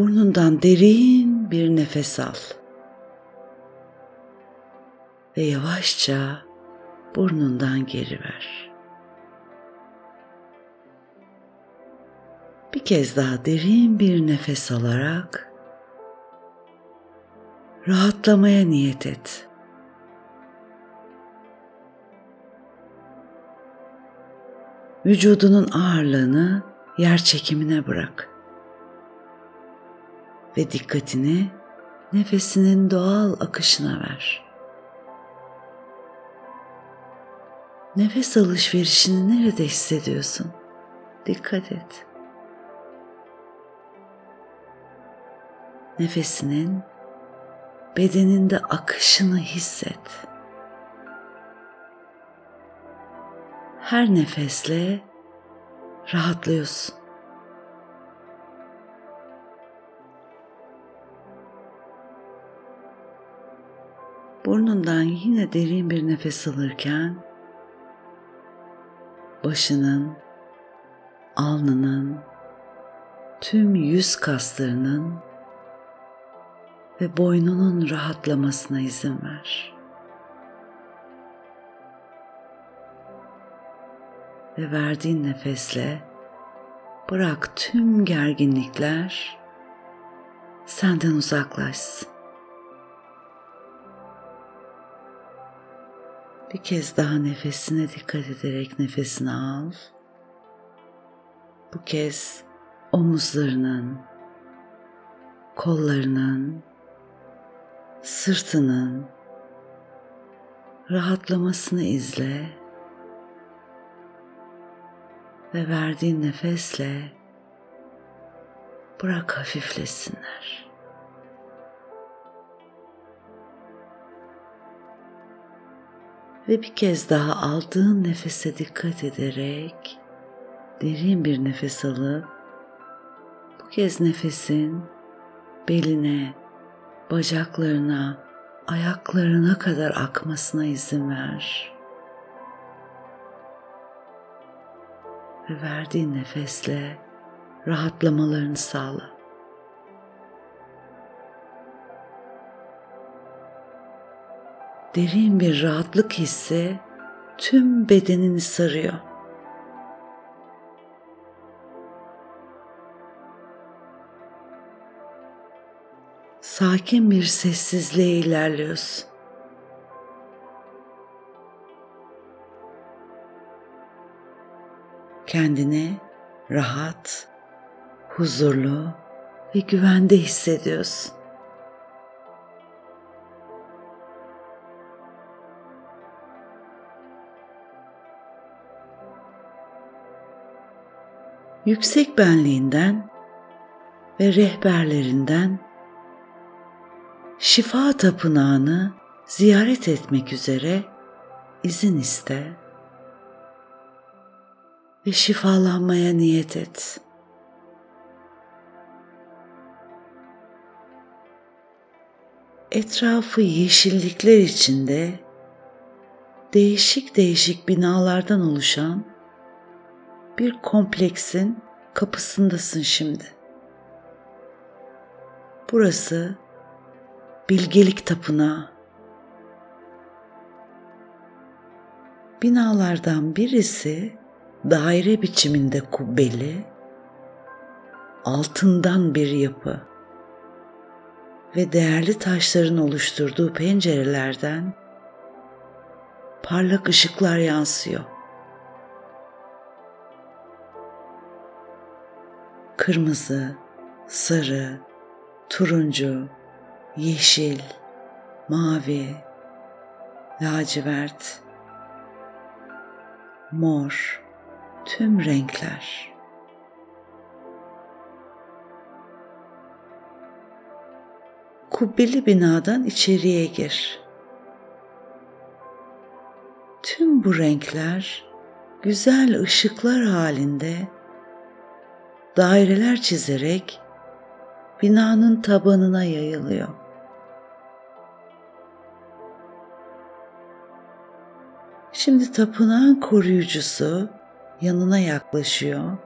Burnundan derin bir nefes al. Ve yavaşça burnundan geri ver. Bir kez daha derin bir nefes alarak rahatlamaya niyet et. Vücudunun ağırlığını yer çekimine bırak. Ve dikkatini nefesinin doğal akışına ver. Nefes alışverişini nerede hissediyorsun? Dikkat et. Nefesinin bedeninde akışını hisset. Her nefesle rahatlıyorsun. Burnundan yine derin bir nefes alırken başının, alnının, tüm yüz kaslarının ve boynunun rahatlamasına izin ver. Ve verdiğin nefesle bırak tüm gerginlikler senden uzaklaşsın. Bir kez daha nefesine dikkat ederek nefesini al. Bu kez omuzlarının, kollarının, sırtının rahatlamasını izle ve verdiğin nefesle bırak hafiflesinler. Ve bir kez daha aldığın nefese dikkat ederek derin bir nefes alıp bu kez nefesin beline, bacaklarına, ayaklarına kadar akmasına izin ver. Ve verdiğin nefesle rahatlamalarını sağla. Derin bir rahatlık hissi tüm bedenini sarıyor. sakin bir sessizliğe ilerliyorsun. Kendini rahat, huzurlu ve güvende hissediyorsun. Yüksek benliğinden ve rehberlerinden şifa tapınağını ziyaret etmek üzere izin iste ve şifalanmaya niyet et. Etrafı yeşillikler içinde değişik değişik binalardan oluşan bir kompleksin kapısındasın şimdi. Burası bilgelik tapınağı. Binalardan birisi daire biçiminde kubbeli, altından bir yapı ve değerli taşların oluşturduğu pencerelerden parlak ışıklar yansıyor. Kırmızı, sarı, turuncu, yeşil, mavi, lacivert, mor, tüm renkler. Kubbeli binadan içeriye gir. Tüm bu renkler güzel ışıklar halinde daireler çizerek binanın tabanına yayılıyor. Şimdi tapınağın koruyucusu yanına yaklaşıyor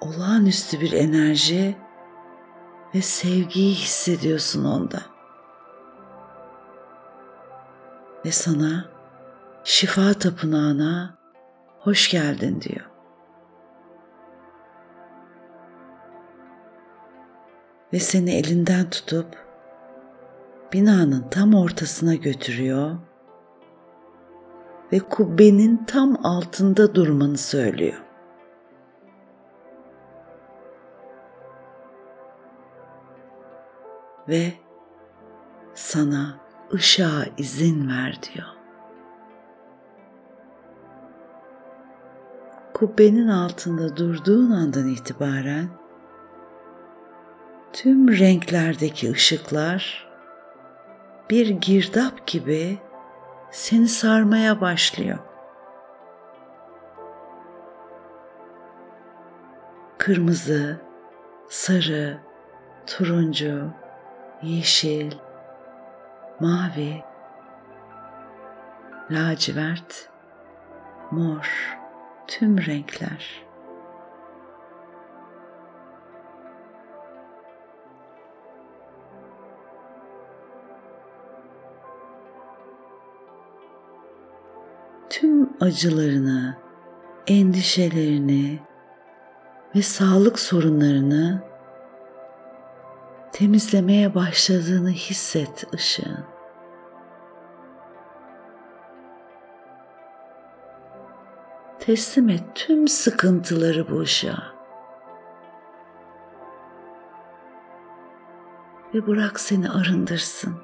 olağanüstü bir enerji ve sevgiyi hissediyorsun onda. Ve sana şifa tapınağına hoş geldin diyor. Ve seni elinden tutup binanın tam ortasına götürüyor ve kubbenin tam altında durmanı söylüyor. Ve sana ışığa izin ver diyor. Kubbenin altında durduğun andan itibaren tüm renklerdeki ışıklar bir girdap gibi seni sarmaya başlıyor. Kırmızı, sarı, turuncu, yeşil, mavi, lacivert, mor, tüm renkler. tüm acılarını, endişelerini ve sağlık sorunlarını temizlemeye başladığını hisset ışığın. Teslim et tüm sıkıntıları bu ışığa. Ve bırak seni arındırsın.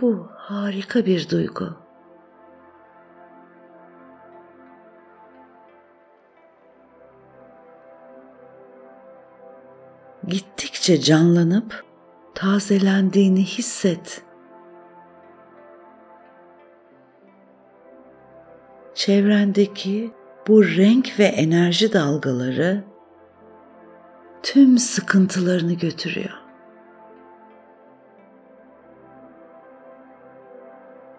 Bu harika bir duygu. Gittikçe canlanıp tazelendiğini hisset. Çevrendeki bu renk ve enerji dalgaları tüm sıkıntılarını götürüyor.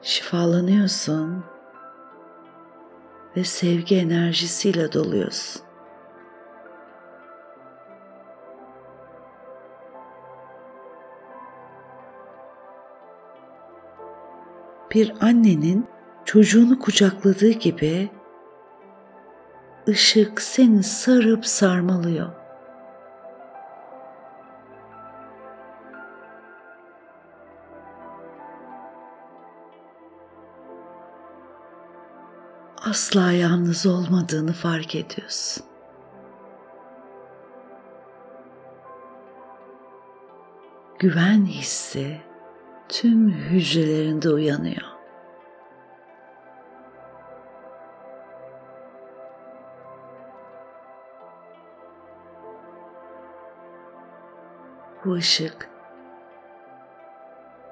şifalanıyorsun ve sevgi enerjisiyle doluyorsun. Bir annenin çocuğunu kucakladığı gibi ışık seni sarıp sarmalıyor. asla yalnız olmadığını fark ediyorsun. Güven hissi tüm hücrelerinde uyanıyor. Bu ışık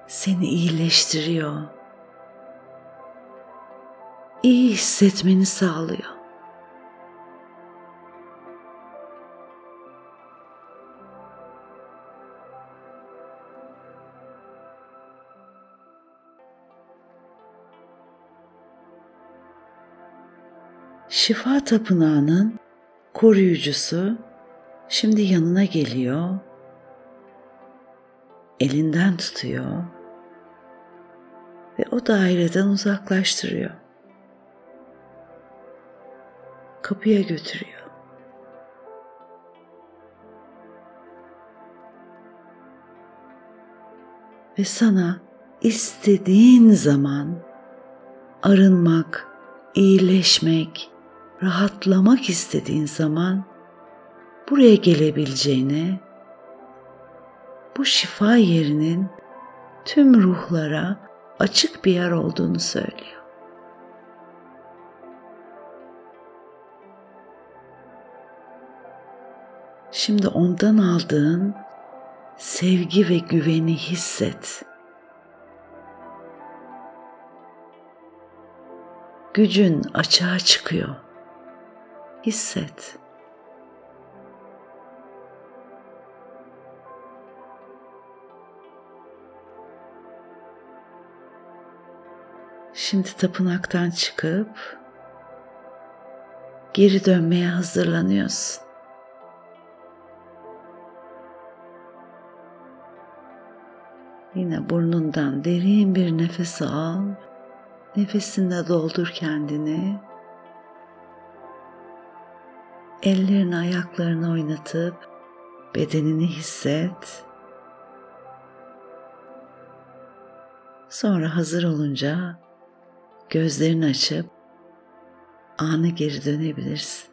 seni iyileştiriyor iyi hissetmeni sağlıyor. Şifa tapınağının koruyucusu şimdi yanına geliyor. Elinden tutuyor ve o daireden uzaklaştırıyor. kapıya götürüyor. Ve sana istediğin zaman arınmak, iyileşmek, rahatlamak istediğin zaman buraya gelebileceğini, bu şifa yerinin tüm ruhlara açık bir yer olduğunu söylüyor. Şimdi ondan aldığın sevgi ve güveni hisset. Gücün açığa çıkıyor. Hisset. Şimdi tapınaktan çıkıp geri dönmeye hazırlanıyorsun. Yine burnundan derin bir nefes al. Nefesinle doldur kendini. Ellerini ayaklarını oynatıp bedenini hisset. Sonra hazır olunca gözlerini açıp ana geri dönebilirsin.